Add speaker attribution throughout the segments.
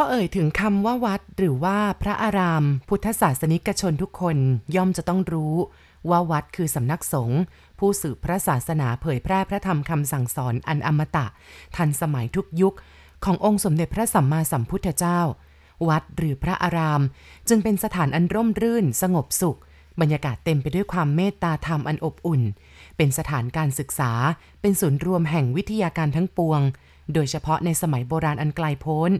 Speaker 1: พอเอ่ยถึงคำว่าวัดหรือว่าพระอาราม พุทธศาสนิกชนทุกคนย่อมจะต้องรู้ ว่าวัดคือสำนักสงฆ์ผู้สืบพระศาสนาเผยแพร่พระธรรมคำสั่งสอนอันอมตะ ทันสมัยทุกยุค ขององค์สมเด็จพระสัมมาสัมพุทธเจ้า วัดหรือพระอาราม จึงเป็นสถานอันร่มรื่น สงบสุข บรรยากาศเต็มไปด้วยความเมตตาธรรมอันอบอุ่น เป็นสถานการศึกษา เป็นศูนย์รวมแห่งวิทยาการทั้งปวง โดยเฉพาะในสมัยโบราณอันไกลโพ้น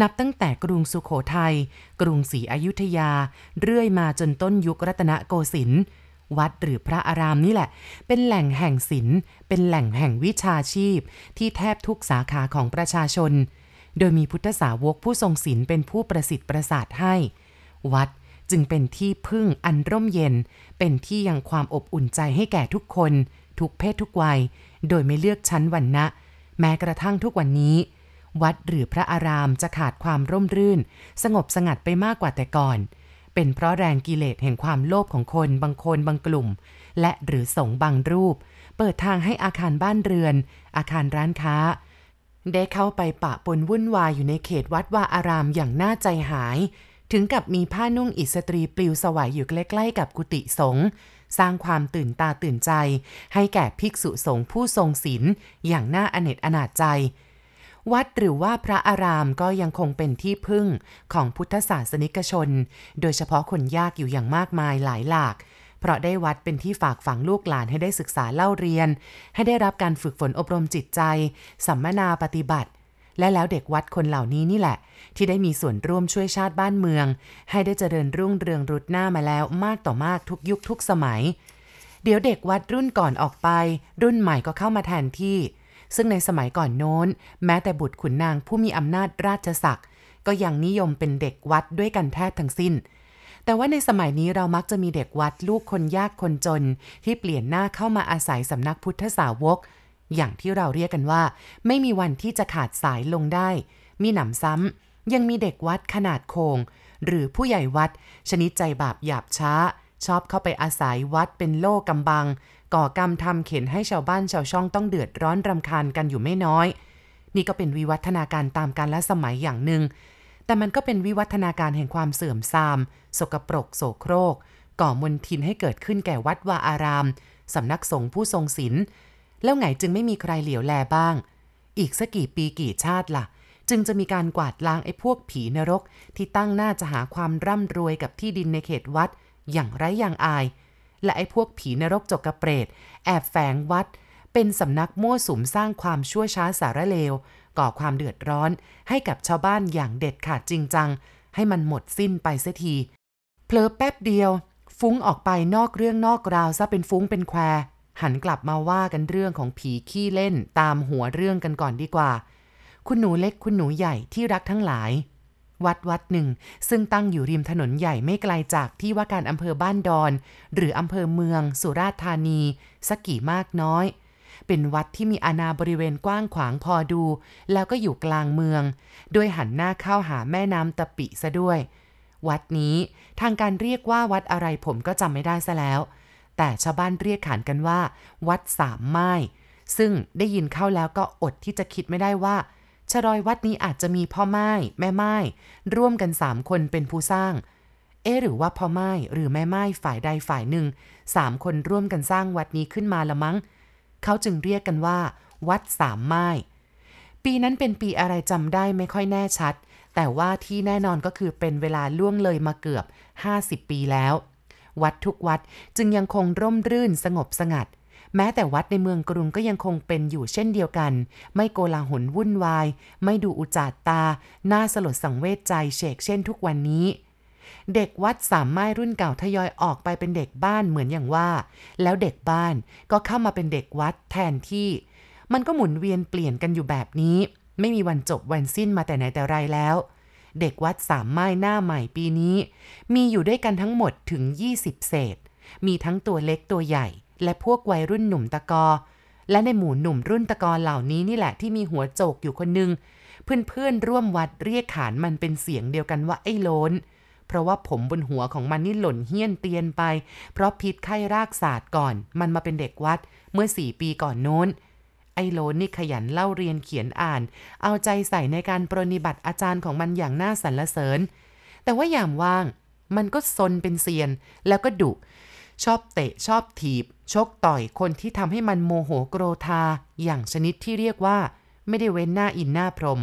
Speaker 1: นับตั้งแต่กรุงสุขโขทยัย กรุงศรีอยุธยา เรื่อยมาจนต้นยุครัตนโกสินทร์วัดหรือพระอารามนี่แหละ เป็นแหล่งแห่งศิลป์เป็นแหล่งแห่งวิชาชีพ ที่แทบทุกสาขาของประชาชน โดยมีพุทธสาวกผู้ทรงศิลป์เป็นผู้ประสิทธิ์ประสาทให้ วัดจึงเป็นที่พึ่งอันร่มเย็น เป็นที่ยังความอบอุ่นใจให้แก่ทุกคน ทุกเพศทุกวัย โดยไม่เลือกชั้นวรรณะ แม้กระทั่งทุกวันนี้ วัดหรือพระอารามจะขาดความร่มรื่น สงบสงัดไปมากกว่าแต่ก่อน เป็นเพราะแรงกิเลสแห่งความโลภของคนบางคนบางกลุ่ม และหรือสงบางรูป เปิดทางให้อาคารบ้านเรือน อาคารร้านค้า ได้เข้าไปปะปนวุ่นวายอยู่ในเขตวัดวาอารามอย่างน่าใจหาย ถึงกับมีผ้านุ่งอิสตรีปลิวสวายอยู่ใกล้ๆกับกุฏิสงฆ์ สร้างความตื่นตาตื่นใจ ให้แก่ภิกษุสงฆ์ผู้ทรงศีลอย่างน่าอเนจอนาจใจ วัดหรือว่าพระอารามก็ยังคงเป็นที่พึ่งของพุทธศาสนิกชน โดยเฉพาะคนยากอยู่อย่างมากมายหลายหลากเพราะได้วัดเป็นที่ฝากฝังลูกหลานให้ได้ศึกษาเล่าเรียน ให้ได้รับการฝึกฝนอบรมจิตใจ สัมมนาปฏิบัติ และแล้วเด็กวัดคนเหล่านี้นี่แหละ ที่ได้มีส่วนร่วมช่วยชาติบ้านเมือง ให้ได้เจริญรุ่งเรืองรุดหน้ามาแล้วมากต่อมากทุกยุคทุกสมัย เดี๋ยวเด็กวัดรุ่นก่อนออกไป รุ่นใหม่ก็เข้ามาแทนที่ ซึ่งในสมัยก่อนโน้น แม้แต่บุตรขุนนางผู้มีอำนาจราชศักดิ์ก็ยังนิยมเป็นเด็กวัดด้วยกันแทบทั้งสิ้น แต่ว่าในสมัยนี้เรามักจะมีเด็กวัดลูกคนยากคนจน ที่เปลี่ยนหน้าเข้ามาอาศัยสำนักพุทธสาวก อย่างที่เราเรียกกันว่า ไม่มีวันที่จะขาดสายลงได้ มีหนำซ้ำยังมีเด็กวัดขนาดโคง หรือผู้ใหญ่วัด ชนิดใจบาปหยาบช้า ชอบเข้าไปอาศัยวัดเป็นโล่กำบัง ก่อกรรมทำเข็นให้ชาวบ้านชาวช่องต้องเดือดร้อนรำคาญกันอยู่ไม่น้อย นี่ก็เป็นวิวัฒนาการตามกาลและสมัยอย่างหนึ่ง แต่มันก็เป็นวิวัฒนาการแห่งความเสื่อมทราม สกปรกโสโครก ก่อมนทินให้เกิดขึ้นแก่วัดวาอารามสำนักสงฆ์ผู้ทรงศีล แล้วไงจึงไม่มีใครเหลียวแลบ้าง อีกสักกี่ปีกี่ชาติละ่ะ จึงจะมีการกวาดล้างไอ้พวกผีนรก ที่ตั้งหน้าจะหาความร่ำรวยกับที่ดินในเขตวัด อย่างไร้อย่างอาย และไอ้พวกผีนรกจกกระเปรตแอบแฝงวัด เป็นสำนักมั่วสุมสร้างความชั่วช้าสารเลว ก่อความเดือดร้อนให้กับชาวบ้านอย่างเด็ดขาดจริงจังให้มันหมดสิ้นไปเสียทีเพลอแป๊บเดียว ฟุ้งออกไปนอกเรื่องนอกราวซะเป็นฟุ้งเป็นแคว หันกลับมาว่ากันเรื่องของผีขี้เล่นตามหัวเรื่องกันก่อนดีกว่า คุณหนูเล็กคุณหนูใหญ่ที่รักทั้งหลาย วัดวัดหนึ่ง ซึ่งตั้งอยู่ริมถนนใหญ่ไม่ไกลจากที่ว่าการอำเภอบ้านดอน หรืออำเภอเมือง สุราษฎร์ธานีสักกี่มากน้อย เป็นวัดที่มีอาณาบริเวณกว้างขวางพอดู แล้วก็อยู่กลางเมือง โดยหันหน้าเข้าหาแม่น้ำตะปิซะด้วย วัดนี้ทางการเรียกว่าวัดอะไรผมก็จำไม่ได้ซะแล้ว แต่ชาวบ้านเรียกขานกันว่า วัดสามไม้ ซึ่งได้ยินเข้าแล้วก็อดที่จะคิดไม่ได้ว่าชรอยวัดนี้อาจจะมีพ่อไม้แม่ไม้ร่วมกันสามคนเป็นผู้สร้าง เอหรือว่าพ่อไม้หรือแม่ไม้ฝ่ายใดฝ่ายหนึ่งสามคนร่วมกันสร้างวัดนี้ขึ้นมาละมั้ง เขาจึงเรียกกันว่า วัดสามไม้ปีนั้นเป็นปีอะไรจำได้ไม่ค่อยแน่ชัด แต่ว่าที่แน่นอนก็คือเป็นเวลาล่วงเลยมาเกือบ 50 ปีแล้ว วัดทุกวัดจึงยังคงร่มรื่นสงบสงัด แม้แต่วัดในเมืองกรุงก็ยังคงเป็นอยู่เช่นเดียวกัน ไม่โกลาหลวุ่นวาย ไม่ดูอุจาตา น่าสลดสังเวชใจเฉกเช่นทุกวันนี้เด็กวัดสามไม้รุ่นเก่าทยอยออกไปเป็นเด็กบ้านเหมือนอย่างว่า แล้วเด็กบ้านก็เข้ามาเป็นเด็กวัดแทนที่ มันก็หมุนเวียนเปลี่ยนกันอยู่แบบนี้ ไม่มีวันจบวันสิ้นมาแต่ไหนแต่ไรแล้ว เด็กวัดสามไม้หน้าใหม่ปีนี้ มีอยู่ด้วยกันทั้งหมดถึง 20 เศษ มีทั้งตัวเล็กตัวใหญ่ และพวกวัยรุ่นหนุ่มตะกอ และในหมู่หนุ่มรุ่นตะกอเหล่านี้นี่แหละที่มีหัวโจกอยู่คนนึง เพื่อนๆร่วมวัดเรียกขานมันเป็นเสียงเดียวกันว่าไอ้โลนเพราะว่าผมบนหัวของมันนี่หล่นเฮี้ยนเตียนไป เพราะพิษไข้รากศาสตร์ก่อน มันมาเป็นเด็กวัดเมื่อสี่ปีก่อนโน้น ไอ้โลนนี่ขยันเล่าเรียนเขียนอ่าน เอาใจใส่ในการปรนิบัติอาจารย์ของมันอย่างน่าสรรเสริญ แต่ว่ายามว่าง มันก็ซนเป็นเซียน แล้วก็ดุชอบเตะชอบถีบ ชกต่อยคนที่ทำให้มันโมโหโกรธา อย่างชนิดที่เรียกว่า ไม่ได้เว้นหน้าอินหน้าพรม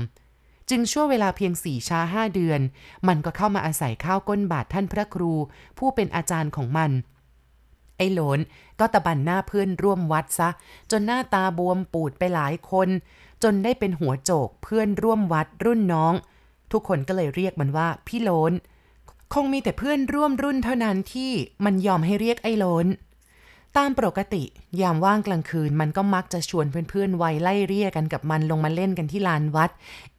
Speaker 1: จึงชั่วเวลาเพียงสี่ช้าห้าเดือน มันก็เข้ามาอาศัยข้าวก้นบาทท่านพระครู ผู้เป็นอาจารย์ของมัน ไอ้โหลนก็ตะบันหน้าเพื่อนร่วมวัดซะ จนหน้าตาบวมปูดไปหลายคน จนได้เป็นหัวโจกเพื่อนร่วมวัดรุ่นน้อง ทุกคนก็เลยเรียกมันว่าพี่โหลนคงมีแต่เพื่อนร่วมรุ่นเท่านั้นที่มันยอมให้เรียกไอ้โหลนตามปกติ ยามว่างกลางคืนมันก็มักจะชวนเพื่อนๆวัยไล่เรียกันกับมันลงมาเล่นกันที่ลานวัด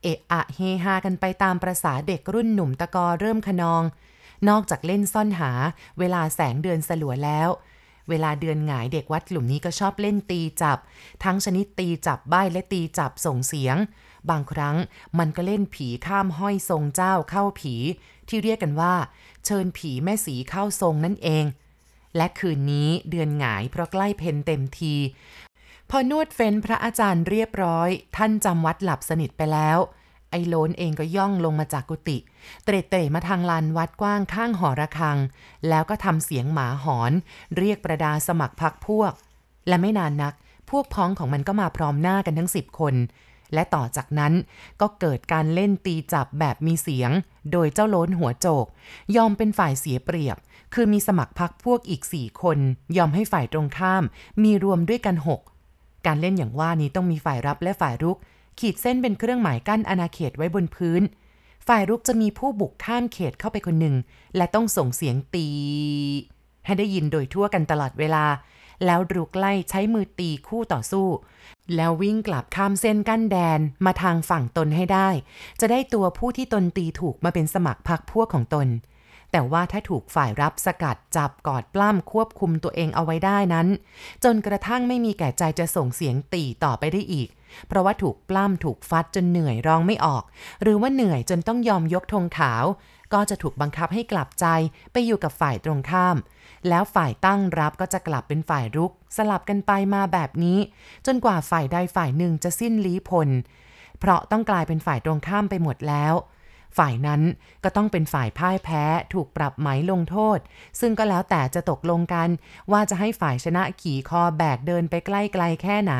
Speaker 1: เอะอะเฮฮากันไปตามประษาเด็กรุ่นหนุ่มตะกอเริ่มขนอง นอกจากเล่นซ่อนหา เวลาแสงเดือนสลัวแล้ว เวลาเดือนหงายเด็กวัดกลุ่มนี้ก็ชอบเล่นตีจับ ทั้งชนิดตีจับใบ้และตีจับส่งเสียง บางครั้งมันก็เล่นผีข้ามห้อยทรงเจ้าเข้าผี ที่เรียกกันว่า เชิญผีแม่สีเข้าทรงนั่นเอง และคืนนี้เดือนหงายเพราะใกล้เพนเต็มที พอนวดเฟ้นพระอาจารย์เรียบร้อย ท่านจำวัดหลับสนิทไปแล้ว ไอ้โลนเองก็ย่องลงมาจากกุฏิเตร็ดเต่มาทางลานวัดกว้างข้างหอระฆัง แล้วก็ทำเสียงหมาหอน เรียกประดาสมัครพักพวก และไม่นานนัก พวกพ้องของมันก็มาพร้อมหน้ากันทั้งสิบคน และต่อจากนั้นก็เกิดการเล่นตีจับแบบมีเสียง โดยเจ้าโลนหัวโจก ยอมเป็นฝ่ายเสียเปรียบ คือมีสมัครพักพวกอีกสี่คน ยอมให้ฝ่ายตรงข้าม มีรวมด้วยกันหกการเล่นอย่างว่านี้ต้องมีฝ่ายรับและฝ่ายรุก ขีดเส้นเป็นเครื่องหมายกั้นอาณาเขตไว้บนพื้น ฝ่ายรุกจะมีผู้บุกข้ามเขตเข้าไปคนหนึ่ง และต้องส่งเสียงตี ให้ได้ยินโดยทั่วกันตลอดเวลา แล้วรุกไล่ใช้มือตีคู่ต่อสู้ แล้ววิ่งกลับข้ามเส้นกั้นแดนมาทางฝั่งตนให้ได้ จะได้ตัวผู้ที่ตนตีถูกมาเป็นสมัครพักพวกของตน แต่ว่าถ้าถูกฝ่ายรับสกัดจับกอดปล้ำควบคุมตัวเองเอาไว้ได้นั้น จนกระทั่งไม่มีแก่ใจจะส่งเสียงตีต่อไปได้อีก เพราะว่าถูกปล้ำถูกฟัดจนเหนื่อยร้องไม่ออก หรือว่าเหนื่อยจนต้องยอมยกธงขาว ก็จะถูกบังคับให้กลับใจไปอยู่กับฝ่ายตรงข้าม แล้วฝ่ายตั้งรับก็จะกลับเป็นฝ่ายรุก สลับกันไปมาแบบนี้ จนกว่าฝ่ายใดฝ่ายหนึ่งจะสิ้นลี้พลเพราะต้องกลายเป็นฝ่ายตรงข้ามไปหมดแล้ว ฝ่ายนั้นก็ต้องเป็นฝ่ายพ่ายแพ้ถูกปรับไหมลงโทษ ซึ่งก็แล้วแต่จะตกลงกัน ว่าจะให้ฝ่ายชนะขี่คอแบกเดินไปใกล้ไกลแค่ไหน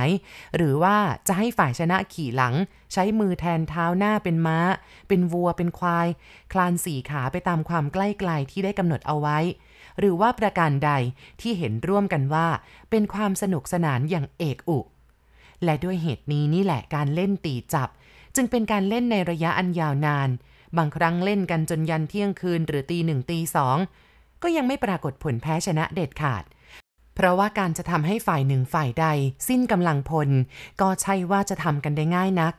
Speaker 1: หรือว่าจะให้ฝ่ายชนะขี่หลัง ใช้มือแทนเท้าหน้าเป็นม้า เป็นวัวเป็นควาย คลานสี่ขาไปตามความใกล้ไกลที่ได้กำหนดเอาไว้ หรือว่าประการใดที่เห็นร่วมกันว่า เป็นความสนุกสนานอย่างเอกอุและด้วยเหตุนี้นี่แหละการเล่นตีจับ จึงเป็นการเล่นในระยะอันยาวนาน บางครั้งเล่นกันจนยันเที่ยงคืนหรือตีหนึ่งตีสองก็ยังไม่ปรากฏผลแพ้ชนะเด็ดขาด เพราะว่าการจะทำให้ฝ่ายหนึ่งฝ่ายใด สิ้นกำลังพล ก็ใช่ว่าจะทำกันได้ง่ายนัก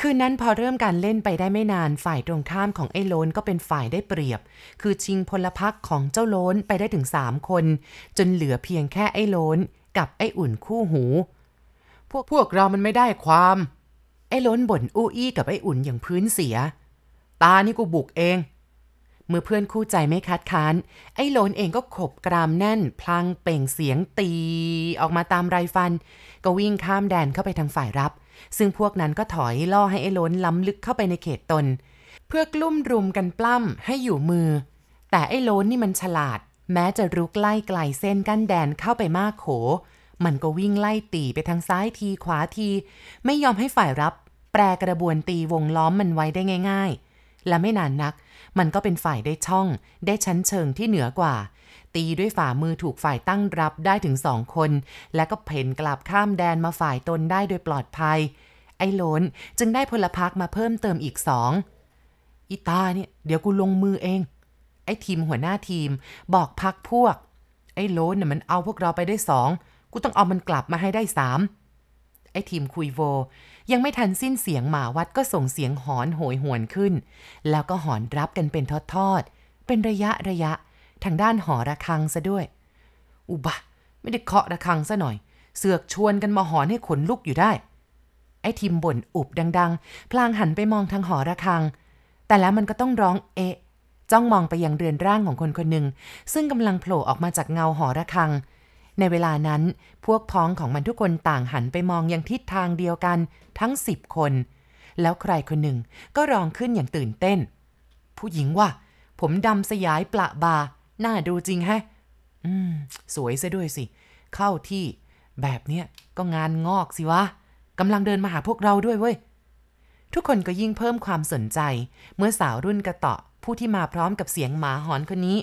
Speaker 1: คืนนั้นพอเริ่มการเล่นไปได้ไม่นานฝ่ายตรงข้ามของไอ้โลนก็เป็นฝ่ายได้เปรียบ คือชิงพลพรรคของเจ้าโลนไปได้ถึงสามคน จนเหลือเพียงแค่ไอ้โลนกับไอ้อุ่นคู่หู พวกพวกเรามันไม่ได้ความ ไอ้โล้นบ่นอู้อี้กับไอ้อุ่นอย่างพื้นเสีย ตานี่กูบุกเอง เมื่อเพื่อนคู่ใจไม่คัดค้าน ไอ้โลนเองก็ขบกรามแน่น พลางเป่งเสียงตี ออกมาตามไรฟัน ก็วิ่งข้ามแดนเข้าไปทางฝ่ายรับ ซึ่งพวกนั้นก็ถอยล่อให้ไอ้โลนล้ำลึกเข้าไปในเขตตน เพื่อกลุ่มรุมกันปล้ำให้อยู่มือ แต่ไอ้โลนนี่มันฉลาด แม้จะรุกไล่ไกลเส้นกั้นแดนเข้าไปมากโข มันก็วิ่งไล่ตีไปทางซ้ายทีขวาที ไม่ยอมให้ฝ่ายรับ แปรกระบวนตีวงล้อมมันไว้ได้ง่าย ๆ และไม่นานนัก มันก็เป็นฝ่ายได้ช่อง ได้ชั้นเชิงที่เหนือกว่า ตีด้วยฝ่ามือถูกฝ่ายตั้งรับได้ถึงสองคน และก็เพ่นกลับข้ามแดนมาฝ่ายตนได้โดยปลอดภัย ไอ้โหลนจึงได้พลพรรคมาเพิ่มเติมอีกสองอีตาเนี่ยเดี๋ยวกูลงมือเอง ไอ้ทีมหัวหน้าทีม บอกพักพวก ไอ้โลนน่ะมันเอาพวกเราไปได้สองกูต้องเอามันกลับมาให้ได้สามไอ้ทีมคุยโว ยังไม่ทันสิ้นเสียงหมาวัดก็ส่งเสียงหอนโหยหวนขึ้น แล้วก็หอนรับกันเป็นทอดๆ เป็นระยะระยะ ทางด้านหอระฆังซะด้วย อุบะ ไม่ได้เคาะระฆังซะหน่อย เสือกชวนกันมาหอนให้ขนลุกอยู่ได้ ไอ้ทีมบ่นอุบดัง ๆ พลางหันไปมองทางหอระฆัง แต่แล้วมันก็ต้องร้องเอะจ้องมองไปยังเรือนร่างของคนคนหนึ่งซึ่งกำลังโผล่ออกมาจากเงาหอระฆัง ในเวลานั้นพวกพ้องของมันทุกคนต่างหันไปมองยังทิศทางเดียวกันทั้งสิบคน แล้วใครคนหนึ่งก็ร้องขึ้นอย่างตื่นเต้น ผู้หญิงว่าผมดำสยายปละบา น่าดูจริงแฮะ อืม สวยซะด้วยสิ เข้าที่ แบบเนี้ยก็งานงอกสิวะกำลังเดินมาหาพวกเราด้วยเว้ย ทุกคนก็ยิ่งเพิ่มความสนใจ เมื่อสาวรุ่นกระเตาะผู้ที่มาพร้อมกับเสียงหมาหอนคนนี้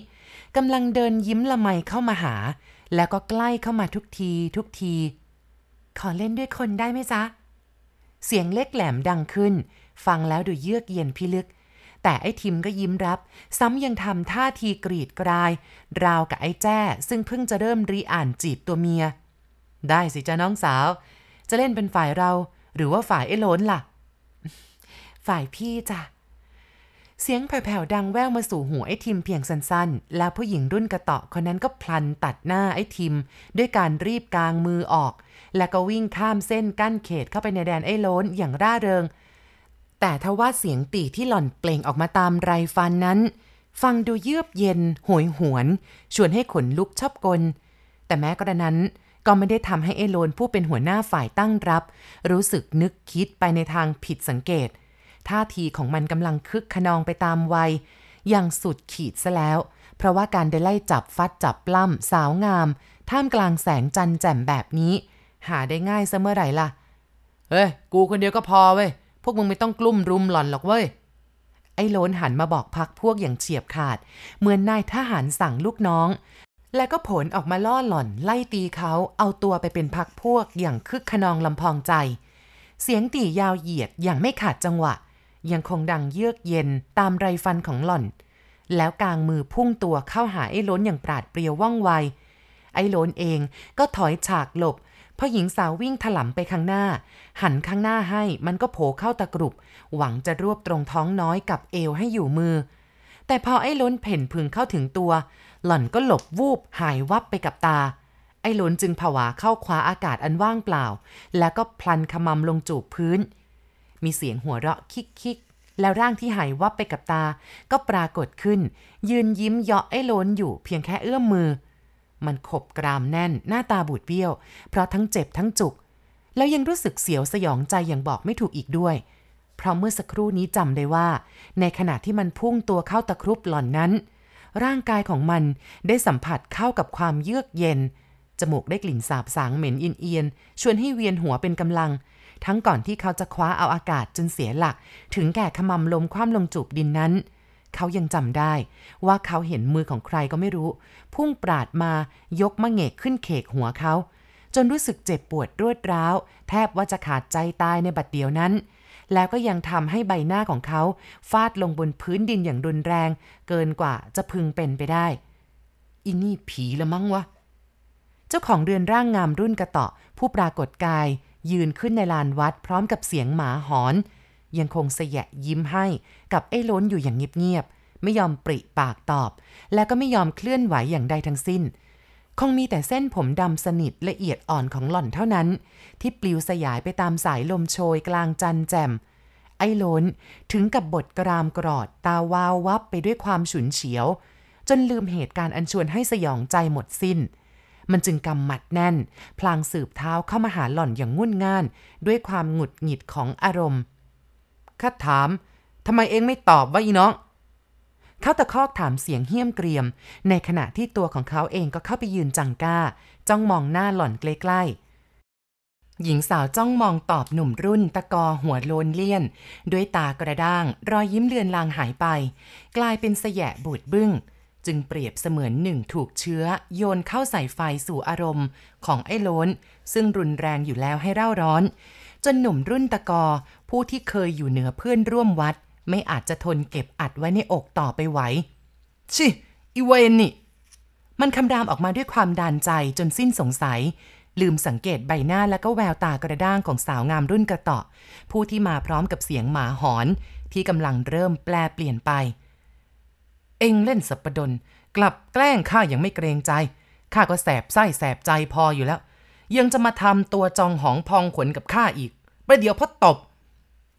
Speaker 1: กำลังเดินยิ้มละไมเข้ามาหา แล้วก็ใกล้เข้ามาทุกทีทุกที ขอเล่นด้วยคนได้ไหมจ๊ะ เสียงเล็กแหลมดังขึ้น ฟังแล้วดูเยือกเย็นพิลึก แต่ไอ้ทิมก็ยิ้มรับ ซ้ำยังทำท่าทีกรีดกราย ราวกับไอ้แจ้ ซึ่งเพิ่งจะเริ่มรีอ่านจีบตัวเมีย ได้สิจ้าน้องสาว จะเล่นเป็นฝ่ายเรา หรือว่าฝ่ายไอ้ล้นล่ะ ฝ่ายพี่จ้ะ เสียงแผ่วๆดังแว่วมาสู่หูไอ้ทิมเพียงสั้นๆ แล้วผู้หญิงรุ่นกระเตาะคนนั้นก็พลันตัดหน้าไอ้ทิม ด้วยการรีบกางมือออก แล้วก็วิ่งข้ามเส้นกั้นเขตเข้าไปในแดนไอ้โล้นอย่างร่าเริง แต่ทว่าเสียงปีที่หล่อนเปล่งออกมาตามไรฟันนั้น ฟังดูเยือกเย็นโหยหวน ชวนให้ขนลุกชอบกล แต่แม้กระนั้นก็ไม่ได้ทำให้ไอ้โลนผู้เป็นหัวหน้าฝ่ายตั้งรับ รู้สึกนึกคิดไปในทางผิดสังเกต ท่าทีของมันกำลังคึกขนองไปตามวัย อย่างสุดขีดซะแล้ว เพราะว่าการได้ไล่จับฟัดจับปล้ำสาวงาม ท่ามกลางแสงจันแจ่มแบบนี้ หาได้ง่ายซะเสมอไหร่ล่ะ เฮ้ย กูคนเดียวก็พอเว้ย พวกมึงไม่ต้องกลุ่มรุมหล่อนหรอกเว้ย ไอ้โลนหันมาบอกพักพวกอย่างเฉียบขาด เหมือนนายทหารสั่งลูกน้อง แล้วก็ผลออกมาล่อหล่อนไล่ตีเขาเอาตัวไปเป็นพักพวกอย่างคึกขนองลำพองใจเสียงตียาวเหยียดอย่างไม่ขาดจังหวะ ยังคงดังเยือกเย็นตามไรฟันของหล่อน แล้วกางมือพุ่งตัวเข้าหาไอ้ล้นอย่างปราดเปรียวว่องไว ไอ้ล้นเองก็ถอยฉากหลบพอหญิงสาววิ่งถลำไปข้างหน้า หันข้างหน้าให้มันก็โผล่เข้าตะกรุบ หวังจะรวบตรงท้องน้อยกับเอวให้อยู่มือ แต่พอไอ้ล้นเพ่นพึงเข้าถึงตัว หล่อนก็หลบวูบหายวับไปกับตา ไอ้ล้นจึงผวาเข้าคว้าอากาศอันว่างเปล่า แล้วก็พลันขมำลงจูบพื้น มีเสียงหัวเราะคิกคิกแล้วร่างที่หายวับไปกับตา ก็ปรากฏขึ้น ยืนยิ้มเยาะไอ้ล้นอยู่เพียงแค่เอื้อมมือ มันขบกรามแน่นหน้าตาบูดเบี้ยว เพราะทั้งเจ็บทั้งจุก แล้วยังรู้สึกเสียวสยองใจอย่างบอกไม่ถูกอีกด้วย เพราะเมื่อสักครู่นี้จำได้ว่า ในขณะที่มันพุ่งตัวเข้าตะครุบหล่อนนั้น ร่างกายของมันได้สัมผัสเข้ากับความเยือกเย็นจมูกได้กลิ่นสาบสางเหม็นอินเอียน ชวนให้เวียนหัวเป็นกำลัง ทั้งก่อนที่เขาจะคว้าเอาอากาศจนเสียหลัก ถึงแก่ขมำลมคว่ำลงจูบดินนั้น เขายังจำได้ว่าเขาเห็นมือของใครก็ไม่รู้ พุ่งปราดมายกมะเงกขึ้นเขกหัวเขา จนรู้สึกเจ็บปวดรวดร้าว แทบว่าจะขาดใจตายในบัดเดียวนั้น แล้วก็ยังทำให้ใบหน้าของเขาฟาดลงบนพื้นดินอย่างรุนแรง เกินกว่าจะพึงเป็นไปได้อินี่ผีละมั้งวะเจ้าของเรือนร่างงามรุ่นกระเตาะ ผู้ปรากฏกาย ยืนขึ้นในลานวัดพร้อมกับเสียงหมาหอน ยังคงเสยะยิ้มให้กับไอ้ล้นอยู่อย่างเงียบๆไม่ยอมปริปากตอบ และก็ไม่ยอมเคลื่อนไหวอย่างใดทั้งสิ้น คงมีแต่เส้นผมดำสนิทละเอียดอ่อนของหล่อนเท่านั้น ที่ปลิวสยายไปตามสายลมโชยกลางจันแจ่มไอ้ล้นถึงกับบทกรามกรอดตาวาววับไปด้วยความฉุนเฉียว จนลืมเหตุการณ์อันชวนให้สยองใจหมดสิ้น มันจึงกำหมัดแน่น พลางสืบเท้าเข้ามาหาหล่อนอย่างงุ่นง่าน ด้วยความหงุดหงิดของอารมณ์ข้าถามทำไมเองไม่ตอบว่าอีน้อง เขาตะคอกถามเสียงเหี้ยมเกรียม ในขณะที่ตัวของเขาเองก็เข้าไปยืนจังก้า จ้องมองหน้าหล่อนใกล้ๆหญิงสาวจ้องมองตอบหนุ่มรุ่นตะกอหัวโลนเลี่ยน ด้วยตากระด้าง รอยยิ้มเลือนลางหายไป กลายเป็นเสยะบูดบึ้ง จึงเปรียบเสมือนหนึ่งถูกเชื้อโยนเข้าใส่ไฟสู่อารมณ์ของไอ้ล้น ซึ่งรุนแรงอยู่แล้วให้เร่าร้อน จนหนุ่มรุ่นตะกอ ผู้ที่เคยอยู่เหนือเพื่อนร่วมวัด ไม่อาจจะทนเก็บอัดไว้ในอกต่อไปไหว ชิอีเวนนี่ มันคำรามออกมาด้วยความดานใจจนสิ้นสงสัย ลืมสังเกตใบหน้าและก็แววตากระด้างของสาวงามรุ่นกระเตาะ ผู้ที่มาพร้อมกับเสียงหมาหอน ที่กำลังเริ่มแปลเปลี่ยนไป เองเล่นสัปดน กลับแกล้งข้าอยังไม่เกรงใจ ข้าก็แสบไส้แสบใจพออยู่แล้ว ยังจะมาทำตัวจองหองพองขนกับข้าอีก ประเดี๋ยวพอตบ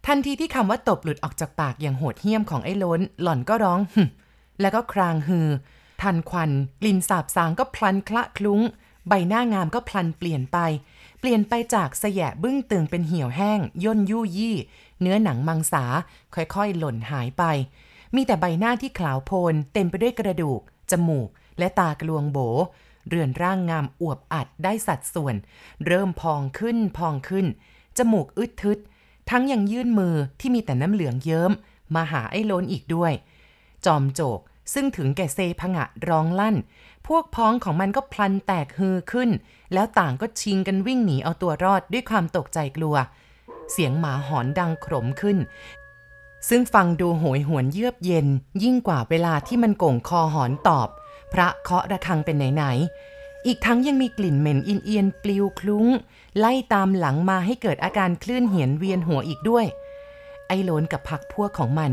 Speaker 1: ทันทีที่คำว่าตบหลุดออกจากปากอย่างโหดเหี้ยมของไอ้ล้น หล่อนก็ร้องหึแล้วก็ครางฮือ ทันควัน กลิ่นสาบสางก็พลันคละคลุ้ง ใบหน้างามก็พลันเปลี่ยนไป เปลี่ยนไปจากสยะบึ้งตึงเป็นเหี่ยวแห้ง ย่นยู่ยี่ เนื้อหนังมังสาค่อยๆ หล่นหายไป มีแต่ใบหน้าที่ขาวโพลนเต็มไปด้วยกระดูก จมูก และตากลวงโบ เรือนร่างงามอวบอัดได้สัดส่วน เริ่มพองขึ้นพองขึ้น จมูกอึดทึด ทั้งยังยื่นมือที่มีแต่น้ำเหลืองเยิ้ม มาหาไอ้โลนอีกด้วย จอมโจกซึ่งถึงแก่เซพงะร้องลั่น พวกพ้องของมันก็พลันแตกฮือขึ้น แล้วต่างก็ชิงกันวิ่งหนีเอาตัวรอดด้วยความตกใจกลัว เสียงหมาหอนดังขรมขึ้น ซึ่งฟังดูโหยหวนเยือบเย็น ยิ่งกว่าเวลาที่มันก่งคอหอนตอบ พระเคาะระฆังเป็นไหนๆอีกทั้งยังมีกลิ่นเหม็นอินเอียนปลิวคลุ้ง ไล่ตามหลังมาให้เกิดอาการคลื่นเหียนเวียนหัวอีกด้วย ไอ้โลนกับพักพวกของมัน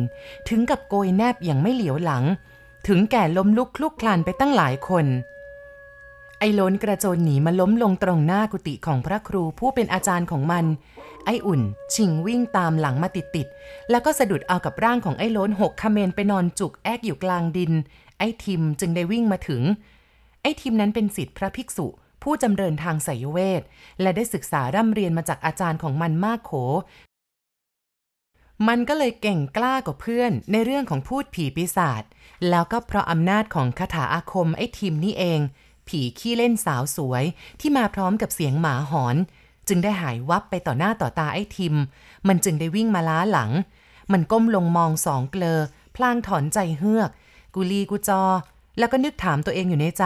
Speaker 1: ถึงกับโกยแนบอย่างไม่เหลียวหลัง ถึงแก่ล้มลุกคลุกคลานไปตั้งหลายคนไอ้โลนกระโจนหนีมาล้มลงตรงหน้ากุฏิของพระครูผู้เป็นอาจารย์ของมัน ไอ้อุ่น ชิงวิ่งตามหลังมาติดๆแล้วก็สะดุดเอากับร่างของไอ้โลนหกคาเมนไปนอนจุกแอกอยู่กลางดิน ไอ้ทิมจึงได้วิ่งมาถึง ไอ้ทิมนั้นเป็นศิษย์พระภิกษุ ผู้จำเริญทางไสยเวท และได้ศึกษาร่ำเรียนมาจากอาจารย์ของมันมากโข มันก็เลยเก่งกล้ากว่าเพื่อนในเรื่องของพูดผีปีศาจแล้วก็เพราะอำนาจของคาถาอาคมไอ้ทิมนี่เองผีขี้เล่นสาวสวยที่มาพร้อมกับเสียงหมาหอน จึงได้หายวับไปต่อหน้าต่อตาไอ้ทิม มันจึงได้วิ่งมาล้าหลัง มันก้มลงมองสองเกลอ พลางถอนใจเฮือก กุลีกุจอ แล้วก็นึกถามตัวเองอยู่ในใจ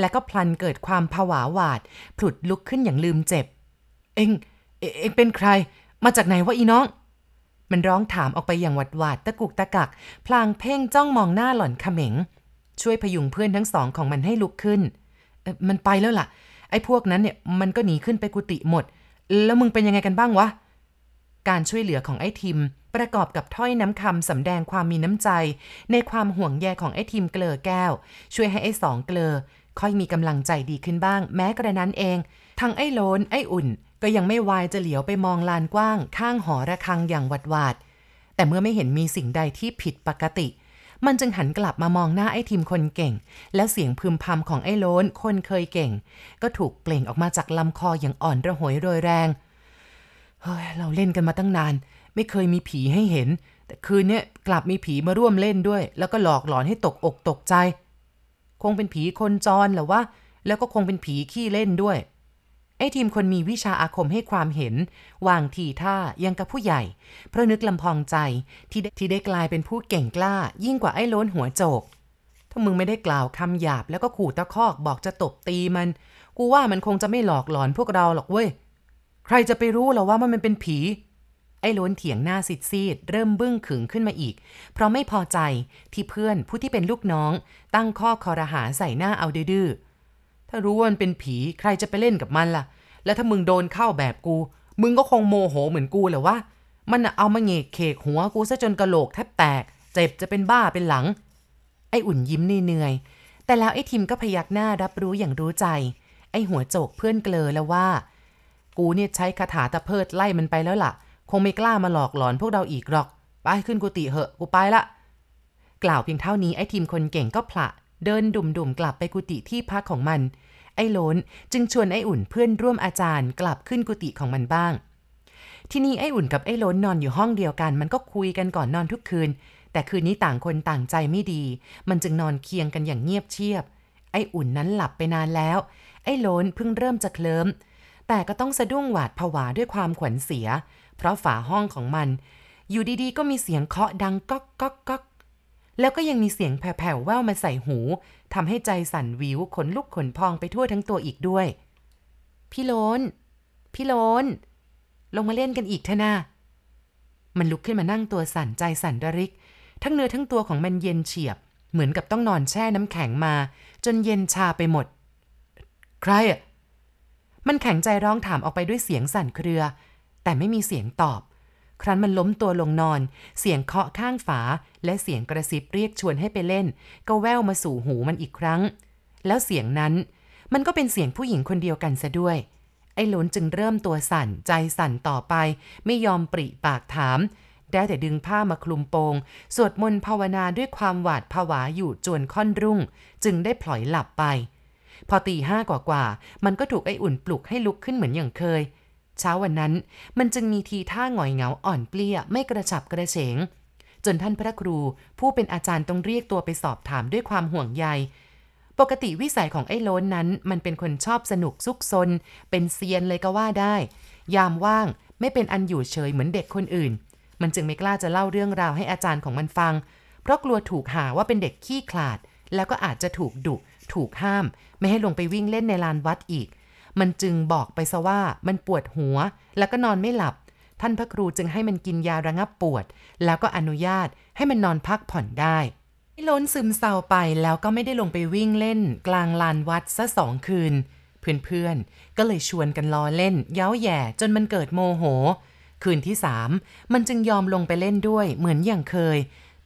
Speaker 1: แล้วก็พลันเกิดความผวาหวาดผลุดลุกขึ้นอย่างลืมเจ็บ เอ็งเอ็งเป็นใคร มาจากไหนวะอีน้อง มันร้องถามออกไปอย่างหวัดหวาดตะกุกตะกัก พลางเพ่งจ้องมองหน้าหล่อนเขม็ง ช่วยพยุงเพื่อนทั้งสองของมันให้ลุกขึ้น มันไปแล้วล่ะ ไอ้พวกนั้นเนี่ยมันก็หนีขึ้นไปกุฏิหมด แล้วมึงเป็นยังไงกันบ้างวะ การช่วยเหลือของไอ้ทิม ประกอบกับถ้อยน้ำคำสำแดงความมีน้ำใจ ในความห่วงใยของไอ้ทิมเกลอแก้ว ช่วยให้ไอ้สองเกลอ ค่อยมีกำลังใจดีขึ้นบ้าง แม้กระนั้นเอง ทั้งไอ้โลนไอ้อุ่น ก็ยังไม่วายจะเหลียวไปมองลานกว้าง ข้างหอระฆังอย่างหวัดหวาดแต่เมื่อไม่เห็นมีสิ่งใดที่ผิดปกติ มันจึงหันกลับมามองหน้าไอ้ทีมคนเก่ง แล้วเสียงพึมพำของไอ้โลนคนเคยเก่ง ก็ถูกเปล่งออกมาจากลำคออย่างอ่อนระหวยโรยแรงเฮ้ยเราเล่นกันมาตั้งนาน ไม่เคยมีผีให้เห็น แต่คืนนี้กลับมีผีมาร่วมเล่นด้วย แล้วก็หลอกหลอนให้ตกอกตกใจ คงเป็นผีคนจรหรอวะแล้วก็คงเป็นผีขี้เล่นด้วย ไอ้ทีมคนมีวิชาอาคมให้ความเห็น วางทีท่ายังกับผู้ใหญ่ เพราะนึกลำพองใจที่ได้ที่ได้กลายเป็นผู้เก่งกล้า ยิ่งกว่าไอ้ล้นหัวโจก ถ้ามึงไม่ได้กล่าวคำหยาบแล้วก็ขู่ตะคอกบอกจะตบตีมัน กูว่ามันคงจะไม่หลอกหลอนพวกเราหรอกเว้ย ใครจะไปรู้หรอว่ามันเป็นผี ไอ้ล้นเถียงหน้าซิดซีดเริ่มบึ้งขึงขึ้นมาอีก เพราะไม่พอใจที่เพื่อนผู้ที่เป็นลูกน้อง ตั้งข้อคอรหาใส่หน้าเอาดื้อๆ ถ้ารู้ว่ามันเป็นผีใครจะไปเล่นกับมันล่ะ แล้วถ้ามึงโดนเข้าแบบกู มึงก็คงโมโหเหมือนกูแหละวะ มันเอามาเงกเคกหัวกูซะจนกระโหลกแทบแตก เจ็บจะเป็นบ้าเป็นหลัง ไอ้อุ่นยิ้มเหนื่อย แต่แล้วไอ้ทิมก็พยักหน้ารับรู้อย่างรู้ใจ ไอ้หัวโจกเพื่อนเกลอแล้วว่า กูเนี่ยใช้คาถาตะเพิดไล่มันไปแล้วล่ะ คงไม่กล้ามาหลอกหลอนพวกเราอีกหรอก ไปขึ้นกุฏิเหอะ กูไปละ กล่าวเพียงเท่านี้ไอ้ทีมคนเก่งก็ผละ เดินดุ่มๆกลับไปกุฏิที่พักของมัน ไอ้โลนจึงชวนไอ้อุ่นเพื่อนร่วมอาจารย์กลับขึ้นกุฏิของมันบ้าง ที่นี่ไอ้อุ่นกับไอ้โลนนอนอยู่ห้องเดียวกัน มันก็คุยกันก่อนนอนทุกคืน แต่คืนนี้ต่างคนต่างใจไม่ดี มันจึงนอนเคียงกันอย่างเงียบเชียบ ไอ้อุ่นนั้นหลับไปนานแล้ว ไอ้โลนเพิ่งเริ่มจะเคลิ้ม แต่ก็ต้องสะดุ้งหวาดผวาด้วยความขวัญเสีย เพราะฝาห้องของมัน อยู่ดีๆ ก็มีเสียงเคาะดังก๊อกก๊อกก๊อก แล้วก็ยังมีเสียงแผ่วๆแว่วมาใส่หูทำให้ใจสั่นวิวขนลุกขนพองไปทั่วทั้งตัวอีกด้วย พี่โลน พี่โลน ลงมาเล่นกันอีกเถอะนะมันลุกขึ้นมานั่งตัวสั่นใจสั่นระริก ทั้งเนื้อทั้งตัวของมันเย็นเฉียบ เหมือนกับต้องนอนแช่น้ำแข็งมา จนเย็นชาไปหมด ใครอะมันแข็งใจร้องถามออกไปด้วยเสียงสั่นเครือ แต่ไม่มีเสียงตอบ ครั้นมันล้มตัวลงนอน เสียงเคาะข้างฝา และเสียงกระซิบเรียกชวนให้ไปเล่น ก็แว่วมาสู่หูมันอีกครั้ง แล้วเสียงนั้น มันก็เป็นเสียงผู้หญิงคนเดียวกันซะด้วย ไอ้หลนจึงเริ่มตัวสั่น ใจสั่นต่อไป ไม่ยอมปริปากถาม ได้แต่ดึงผ้ามาคลุมโปง สวดมนต์ภาวนาด้วยความหวาดผวาอยู่จวนค่อนรุ่ง จึงได้พลอยหลับไป พอตีห้ากว่าๆมันก็ถูกไอ้อุ่นปลุกให้ลุกขึ้นเหมือนอย่างเคย เช้าวันนั้น มันจึงมีทีท่าหงอยเหงาอ่อนเปลี้ยไม่กระฉับกระเฉง จนท่านพระครู ผู้เป็นอาจารย์ต้องเรียกตัวไปสอบถามด้วยความห่วงใย ปกติวิสัยของไอ้โล้นนั้น มันเป็นคนชอบสนุกซุกซน เป็นเซียนเลยก็ว่าได้ ยามว่างไม่เป็นอันอยู่เฉยเหมือนเด็กคนอื่น มันจึงไม่กล้าจะเล่าเรื่องราวให้อาจารย์ของมันฟัง เพราะกลัวถูกหาว่าเป็นเด็กขี้ขลาด แล้วก็อาจจะถูกดุ ถูกห้าม ไม่ให้ลงไปวิ่งเล่นในลานวัดอีก มันจึงบอกไปซะว่ามันปวดหัว แล้วก็นอนไม่หลับ ท่านพระครูจึงให้มันกินยาระงับปวด แล้วก็อนุญาตให้มันนอนพักผ่อนได้ล้นซึมเศร้าไปแล้วก็ไม่ได้ลงไปวิ่งเล่น กลางลานวัดซะสองคืน เพื่อนๆ ก็เลยชวนกันล้อเล่น เย้าแย่จนมันเกิดโมโห คืนที่สามมันจึงยอมลงไปเล่นด้วยเหมือนอย่างเคย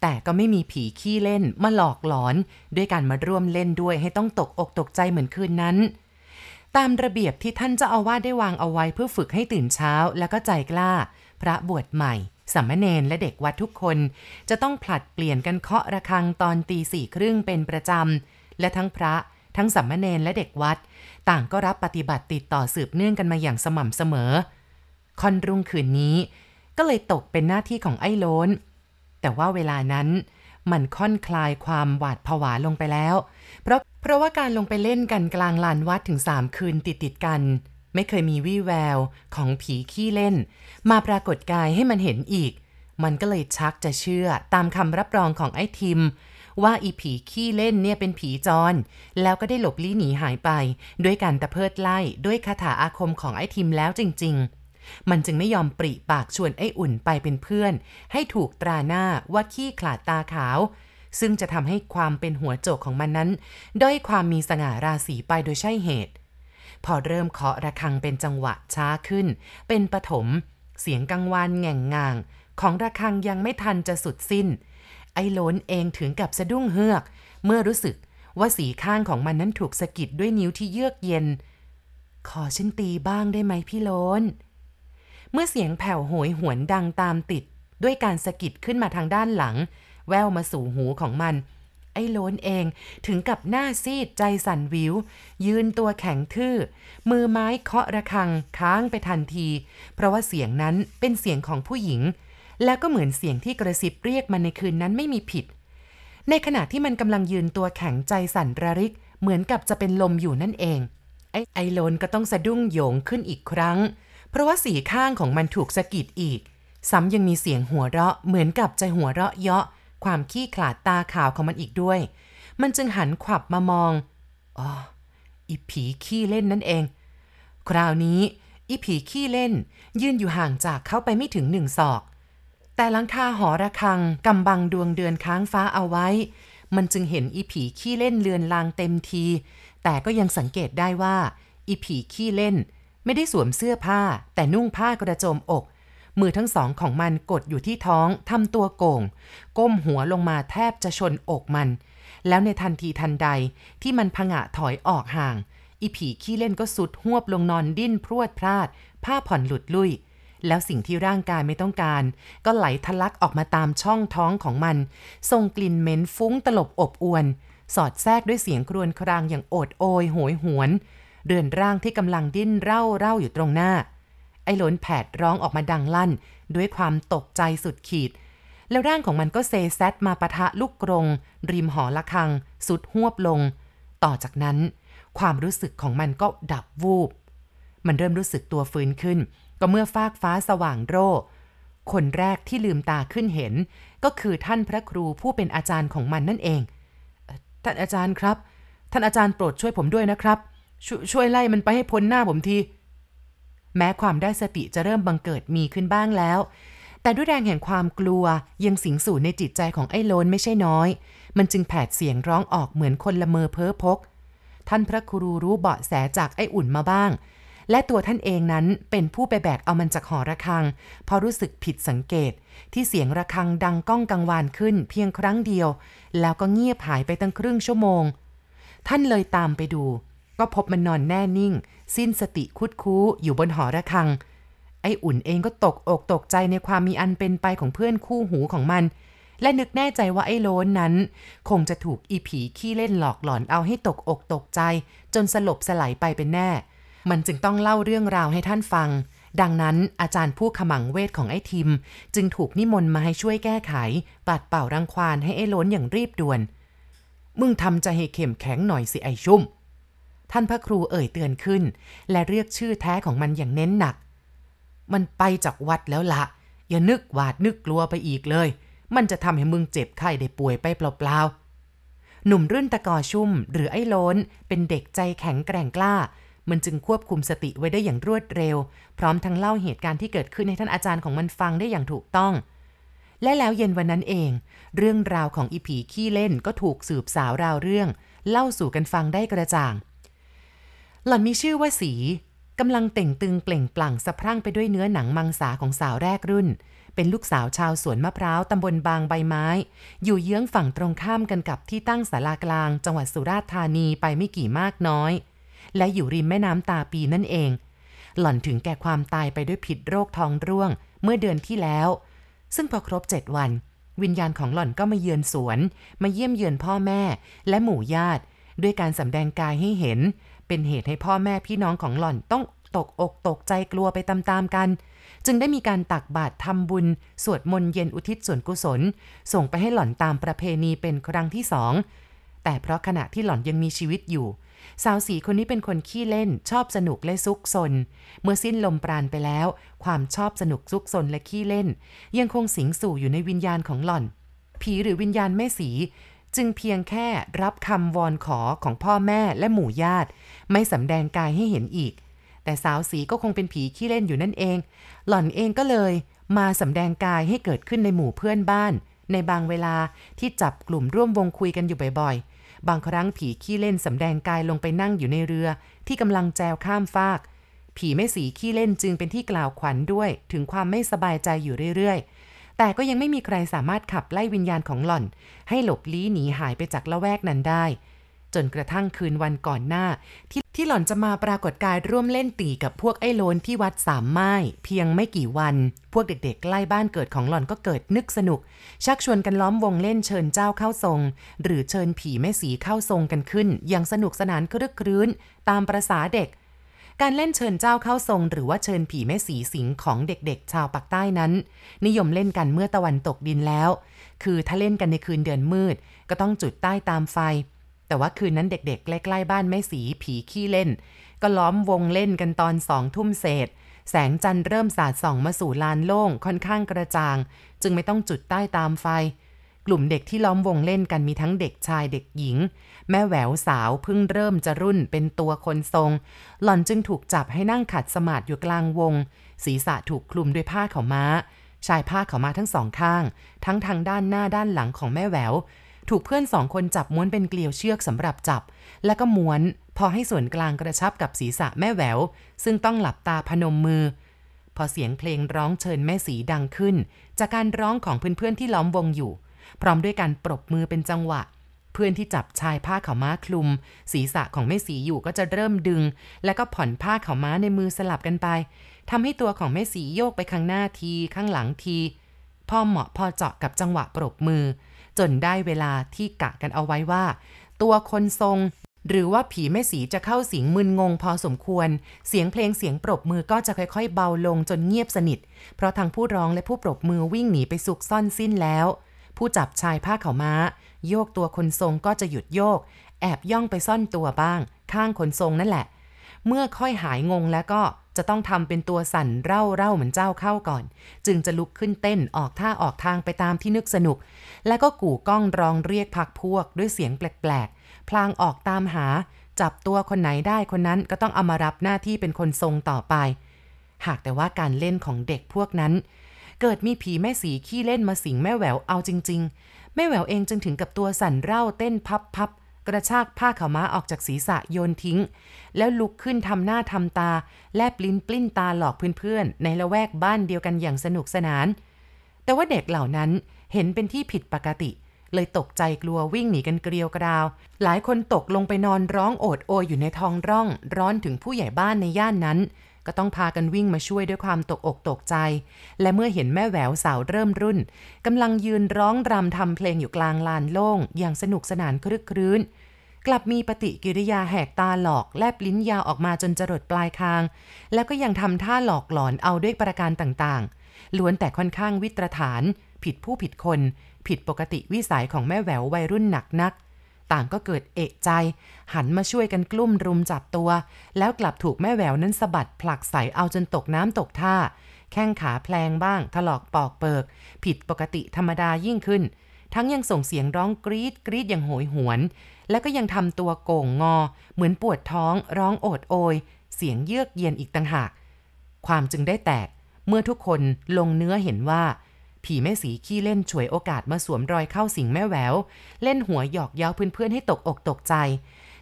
Speaker 1: แต่ก็ไม่มีผีขี้เล่นมาหลอกหลอน ด้วยการมาร่วมเล่นด้วยให้ต้องตกอกตกใจเหมือนคืนนั้น ตามระเบียบที่ท่านเจ้าอาวาสได้วางเอาไว้เพื่อฝึกให้ตื่นเช้าแล้วก็ใจกล้า พระบวชใหม่สามเณรและเด็กวัดทุกคน จะต้องผลัดเปลี่ยนกันเคาะระฆังตอนตีสี่ครึ่งเป็นประจำ และทั้งพระ ทั้งสามเณรและเด็กวัด ต่างก็รับปฏิบัติติดต่อสืบเนื่องกันมาอย่างสม่ำเสมอ คอนรุ่งคืนนี้ ก็เลยตกเป็นหน้าที่ของไอ้โลนแต่ว่าเวลานั้น มันค่อนคลายความหวาดผวาลงไปแล้ว เพราะเพราะว่าการลงไปเล่นกันกลางลานวัดถึงสามคืนติดติดกัน ไม่เคยมีวี่แววของผีขี้เล่น มาปรากฏกายให้มันเห็นอีก มันก็เลยชักจะเชื่อตามคำรับรองของไอ้ทิม ว่าอีผีขี้เล่นเนี่ยเป็นผีจร แล้วก็ได้หลบลี้หนีหายไป ด้วยการตะเพิดไล่ด้วยคาถาอาคมของไอ้ทิมแล้วจริง ๆ มันจึงไม่ยอมปริปากชวนไอ้อุ่นไปเป็นเพื่อน ให้ถูกตราหน้าว่าขี้ขลาดตาขาว ซึ่งจะทำให้ความเป็นหัวโจกของมันนั้น ด้อยความมีสง่าราศีไปโดยใช่เหตุ พอเริ่มเคาะระฆังเป็นจังหวะช้าขึ้น เป็นปฐมเสียงกังวานแง่งง่าง ของระฆังยังไม่ทันจะสุดสิ้น ไอ้โลนเองถึงกับสะดุ้งเฮือก เมื่อรู้สึกว่าสีข้างของมันนั้นถูกสะกิดด้วยนิ้วที่เยือกเย็น ขอฉันตีบ้างได้ไหมพี่โลน เมื่อเสียงแผ่วโหยหวนดังตามติด ด้วยการสะกิดขึ้นมาทางด้านหลัง แววมาสู่หูของมัน ไอ้โลนเองถึงกับหน้าซีดใจสั่นวิว ยืนตัวแข็งทื่อ มือไม้เคาะระฆังค้างไปทันที เพราะว่าเสียงนั้นเป็นเสียงของผู้หญิง แล้วก็เหมือนเสียงที่กระซิบเรียกมันในคืนนั้นไม่มีผิด ในขณะที่มันกำลังยืนตัวแข็งใจสั่นระริก เหมือนกับจะเป็นลมอยู่นั่นเองไอ้ไอโลนก็ต้องสะดุ้งโยงขึ้นอีกครั้ง เพราะว่าสีข้างของมันถูกสะกิดอีก ซ้ำยังมีเสียงหัวเราะเหมือนกับจะหัวเราะเยาะ ความขี้ขลาดตาขาวของมันอีกด้วย มันจึงหันขวับมามองอ๋ออีผีขี้เล่นนั่นเอง คราวนี้ อีผีขี้เล่น ยืนอยู่ห่างจากเขาไปไม่ถึงหนึ่งศอก แต่หลังคาหอระฆังกำบังดวงเดือนค้างฟ้าเอาไว้ มันจึงเห็นอีผีขี้เล่นเลือนลางเต็มที แต่ก็ยังสังเกตได้ว่า อีผีขี้เล่น ไม่ได้สวมเสื้อผ้า แต่นุ่งผ้ากระโจมอก มือทั้งสองของมันกดอยู่ที่ท้องทำตัวโก่ง ก้มหัวลงมาแทบจะชนอกมัน แล้วในทันทีทันใดที่มันผงะถอยออกห่าง อีผีขี้เล่นก็สุดหวบลงนอนดิ้นพรวดพลาด ผ้าผ่อนหลุดลุ่ยแล้วสิ่งที่ร่างกายไม่ต้องการ ก็ไหลทะลักออกมาตามช่องท้องของมันส่งกลิ่นเหม็นฟุ้งตลบอบอวน สอดแทรกด้วยเสียงครวญครางอย่างโอดโอยโหยหวน เรือนร่างที่กำลังดิ้นเร่าเร่าอยู่ตรงหน้า ไอ้หลนแผดร้องออกมาดังลั่น ด้วยความตกใจสุดขีด แล้วร่างของมันก็เซแซดมาปะทะลูกกรง ริมหอละคัง สุดหวบลง ต่อจากนั้น ความรู้สึกของมันก็ดับวูบ มันเริ่มรู้สึกตัวฟื้นขึ้น ก็เมื่อฟากฟ้าสว่างโร่คนแรกที่ลืมตาขึ้นเห็น ก็คือท่านพระครูผู้เป็นอาจารย์ของมันนั่นเอง ท่านอาจารย์ครับ ท่านอาจารย์โปรดช่วยผมด้วยนะครับ ชช่วยไล่มันไปให้พ้นหน้าผมที แม้ความได้สติจะเริ่มบังเกิดมีขึ้นบ้างแล้ว แต่ด้วยแรงแห่งความกลัวยังสิงสู่ในจิตใจของไอ้โลนไม่ใช่น้อย มันจึงแผดเสียงร้องออกเหมือนคนละเมอเพ้อพก ท่านพระครูรู้เบาะแสจากไอ้อุ่นมาบ้าง และตัวท่านเองนั้นเป็นผู้ไปแบกเอามันจากหอระฆังเพราะรู้สึกผิดสังเกต ที่เสียงระฆังดังก้องกังวานขึ้นเพียงครั้งเดียว แล้วก็เงียบหายไปตั้งครึ่งชั่วโมงท่านเลยตามไปดู ก็พบมันนอนแน่นิ่ง สิ้นสติคุดคู้อยู่บนหอระฆัง ไอ้อุ่นเองก็ตกอกตกใจในความมีอันเป็นไปของเพื่อนคู่หูของมัน และนึกแน่ใจว่าไอ้โลนนั้น คงจะถูกอีผีขี้เล่นหลอกหลอนเอาให้ตกอกตกใจ จนสลบสลายไปเป็นแน่ มันจึงต้องเล่าเรื่องราวให้ท่านฟัง ดังนั้นอาจารย์ผู้ขมังเวทของไอ้ทิม จึงถูกนิมนต์มาให้ช่วยแก้ไข ปัดเป่ารังควานให้ไอ้โลนอย่างรีบด่วน มึงทำใจให้เข้มแข็งหน่อยสิไอ้ชุ่ม ท่านพระครูเอ่ยเตือนขึ้น และเรียกชื่อแท้ของมันอย่างเน้นหนัก มันไปจากวัดแล้วละอย่านึกหวาดนึกกลัวไปอีกเลย มันจะทำให้มึงเจ็บไข้ได้ป่วยไปเปล่าๆหนุ่มรุ่นตะกอชุ่ม หรือไอ้โลนเป็นเด็กใจแข็งแกร่งกล้า มันจึงควบคุมสติไว้ได้อย่างรวดเร็ว พร้อมทั้งเล่าเหตุการณ์ที่เกิดขึ้นให้ท่านอาจารย์ของมันฟังได้อย่างถูกต้องและแล้วเย็นวันนั้นเอง เรื่องราวของอีผีขี้เล่นก็ถูกสืบสาวราวเรื่อง เล่าสู่กันฟังได้กระจ่าง หล่อนมีชื่อว่าสีกำลังเต่งตึงเปล่งปลั่งสะพรั่งไปด้วยเนื้อหนังมังสาของสาวแรกรุ่น เป็นลูกสาวชาวสวนมะพร้าวตำบลบางใบไม้ อยู่เยื้องฝั่งตรงข้ามกันกับที่ตั้งศาลากลาง จังหวัดสุราษฎร์ธานีไปไม่กี่มากน้อย และอยู่ริมแม่น้ำตาปีนั่นเอง หล่อนถึงแก่ความตายไปด้วยผิดโรคท้องร่วง เมื่อเดือนที่แล้ว ซึ่งพอครบเจ็ดวัน วิญญาณของหล่อนก็มาเยือนสวน มาเยี่ยมเยือนพ่อแม่ และหมู่ญาติ ด้วยการสำแดงกายให้เห็น เป็นเหตุให้พ่อแม่พี่น้องของหล่อนต้องตกอกตกใจกลัวไปตามๆกัน จึงได้มีการตักบาตรทำบุญ สวดมนต์เย็นอุทิศส่วนกุศล ส่งไปให้หล่อนตามประเพณีเป็นครั้งที่สอง แต่เพราะขณะที่หล่อนยังมีชีวิตอยู่ สาวสีคนนี้เป็นคนขี้เล่น ชอบสนุกและซุกซน เมื่อสิ้นลมปราณไปแล้ว ความชอบสนุกซุกซนและขี้เล่น ยังคงสิงสู่อยู่ในวิญญาณของหล่อน ผีหรือวิญญาณแม่สี จึงเพียงแค่รับคำวอนขอของพ่อแม่และหมู่ญาติ ไม่สำแดงกายให้เห็นอีก แต่สาวสีก็คงเป็นผีขี้เล่นอยู่นั่นเอง หล่อนเองก็เลยมาสำแดงกายให้เกิดขึ้นในหมู่เพื่อนบ้าน ในบางเวลาที่จับกลุ่มร่วมวงคุยกันอยู่บ่อยๆ บางครั้งผีขี้เล่นสำแดงกายลงไปนั่งอยู่ในเรือ ที่กำลังแจวข้ามฟาก ผีแม่สีขี้เล่นจึงเป็นที่กล่าวขวัญด้วย ถึงความไม่สบายใจอยู่เรื่อยๆ แต่ก็ยังไม่มีใครสามารถขับไล่วิญญาณของหล่อน ให้หลบลี้หนีหายไปจากละแวกนั้นได้ จนกระทั่งคืนวันก่อนหน้า ที่ที่หล่อนจะมาปรากฏกายร่วมเล่นตีกับพวกไอ้โลนที่วัดสามไม้เพียงไม่กี่วัน พวกเด็กๆใกล้บ้านเกิดของหล่อนก็เกิดนึกสนุก ชักชวนกันล้อมวงเล่นเชิญเจ้าเข้าทรง หรือเชิญผีแม่สีเข้าทรงกันขึ้น อย่างสนุกสนานครึกครื้น ตามประษาเด็ก การเล่นเชิญเจ้าเข้าทรง หรือว่าเชิญผีแม่สีสิงของเด็กๆ ชาวปากใต้นั้น นิยมเล่นกันเมื่อตะวันตกดินแล้ว คือถ้าเล่นกันในคืนเดือนมืด ก็ต้องจุดใต้ตามไฟ แต่ว่าคืนนั้นเด็กๆ ใกล้ๆบ้านแม่สีผีขี้เล่น ก็ล้อมวงเล่นกันตอนสองทุ่มเศษแสงจันทร์เริ่มสาดส่องมาสู่ลานโล่งค่อนข้างกระจ่าง จึงไม่ต้องจุดใต้ตามไฟ กลุ่มเด็กที่ล้อมวงเล่นกันมีทั้งเด็กชายเด็กหญิง แม่แหววสาวเพิ่งเริ่มจะรุ่นเป็นตัวคนทรง หล่อนจึงถูกจับให้นั่งขัดสมาธิอยู่กลางวง ศีรษะถูกคลุมด้วยผ้าขาวม้า ชายผ้าขาวม้าทั้งสองข้าง ทั้งทางด้านหน้าด้านหลังของแม่แหวว ถูกเพื่อนสองคนจับม้วนเป็นเกลียวเชือกสำหรับจับ แล้วก็ม้วน พอให้ส่วนกลางกระชับกับศีรษะแม่แหวว ซึ่งต้องหลับตาพนมมือพอเสียงเพลงร้องเชิญแม่สีดังขึ้น จากการร้องของเพื่อนๆที่ล้อมวงอยู่ พร้อมด้วยการปรบมือเป็นจังหวะ เพื่อนที่จับชายผ้าขาวม้าคลุม ศีรษะของแม่สีอยู่ก็จะเริ่มดึง แล้วก็ผ่อนผ้าขาวม้าในมือสลับกันไปทำให้ตัวของแม่สีโยกไปข้างหน้าทีข้างหลังที พอเหมาะพอเจาะกับจังหวะปรบมือ จนได้เวลาที่กะกันเอาไว้ว่า ตัวคนทรงหรือว่าผีแม่สีจะเข้าสิงมึนงงพอสมควร เสียงเพลงเสียงปรบมือก็จะค่อยๆ เบาลงจนเงียบสนิท เพราะทั้งผู้ร้องและผู้ปรบมือวิ่งหนีไปสุกซ่อนสิ้นแล้ว ผู้จับชายผ้าขาวม้า โยกตัวคนทรงก็จะหยุดโยก แอบย่องไปซ่อนตัวบ้าง ข้างคนทรงนั่นแหละ เมื่อค่อยหายงงแล้วก็จะต้องทำเป็นตัวสั่นเร่าเร่าเหมือนเจ้าเข้าก่อน จึงจะลุกขึ้นเต้นออกท่าออกทางไปตามที่นึกสนุก แล้วก็กู่ก้องร้องเรียกพักพวกด้วยเสียงแปลกๆ พลางออกตามหา จับตัวคนไหนได้คนนั้นก็ต้องเอามารับหน้าที่เป็นคนทรงต่อไป หากแต่ว่าการเล่นของเด็กพวกนั้น เกิดมีผีแม่สีขี้เล่นมาสิงแม่แหววเอาจริง ๆ แม่แหววเองจึงถึงกับตัวสั่นเร่าเต้นพับพับกระชากผ้าขาวม้าออกจากศีรษะโยนทิ้ง แล้วลุกขึ้นทำหน้าทำตา แลบลิ้นปลิ้นตาหลอกเพื่อนๆ ในละแวกบ้านเดียวกันอย่างสนุกสนาน แต่ว่าเด็กเหล่านั้นเห็นเป็นที่ผิดปกติ เลยตกใจกลัววิ่งหนีกันเกลียวกระดาว หลายคนตกลงไปนอนร้องโอดโอยอยู่ในท้องร่อง ร้อนถึงผู้ใหญ่บ้านในย่านนั้น ก็ต้องพากันวิ่งมาช่วยด้วยความตกอกตกใจ และเมื่อเห็นแม่แหววสาวเริ่มรุ่นกำลังยืนร้องรำทำเพลงอยู่กลางลานโล่ง อย่างสนุกสนานครึกครื้น กลับมีปฏิกิริยาแหกตาหลอกแลบลิ้นยาวออกมาจนจรดปลายคาง แล้วก็ยังทำท่าหลอกหลอนเอาด้วยประการต่างๆ ล้วนแต่ค่อนข้างวิตรฐาน ผิดผู้ผิดคน ผิดปกติวิสัยของแม่แหวววัยรุ่นหนักนัก ต่างก็เกิดเอกใจ หันมาช่วยกันกลุ่มรุมจับตัว แล้วกลับถูกแม่แหววนั้นสะบัดผลักใส่เอาจนตกน้ำตกท่า แข้งขาแพลงบ้าง ถลอกปอกเปิก ผิดปกติธรรมดายิ่งขึ้น ทั้งยังส่งเสียงร้องกรีดกรีดอย่างโหยหวน แล้วก็ยังทำตัวโก่งงอ เหมือนปวดท้องร้องโอดโอย เสียงเยือกเย็นอีกต่างหาก ความจึงได้แตกเมื่อทุกคนลงเนื้อเห็นว่า ผีแม่สีขี้เล่นฉวยโอกาสมาสวมรอยเข้าสิงแม่แหวว เล่นหัวหยอกเย้าเพื่อนๆให้ตกอกตกใจ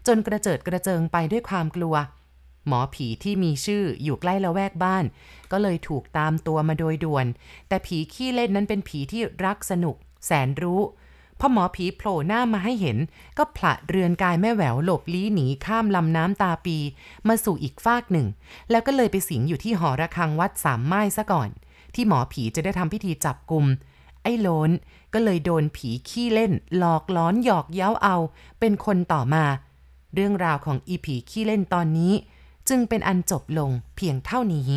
Speaker 1: จนกระเจิดกระเจิงไปด้วยความกลัว หมอผีที่มีชื่ออยู่ใกล้ละแวกบ้าน ก็เลยถูกตามตัวมาโดยด่วน แต่ผีขี้เล่นนั้นเป็นผีที่รักสนุก แสนรู้พอหมอผีโผล่หน้ามาให้เห็น ก็ผละเรือนกายแม่แหววหลบลี้หนีข้ามลำน้ำตาปี มาสู่อีกฟากหนึ่ง แล้วก็เลยไปสิงอยู่ที่หอระฆังวัดสามไม้ซะก่อน ที่หมอผีจะได้ทำพิธีจับกลุ่มไอ้โลนก็เลยโดนผีขี้เล่น หลอกล้อนหยอกเย้าเอา เป็นคนต่อมา เรื่องราวของอีผีขี้เล่นตอนนี้ จึงเป็นอันจบลงเพียงเท่านี้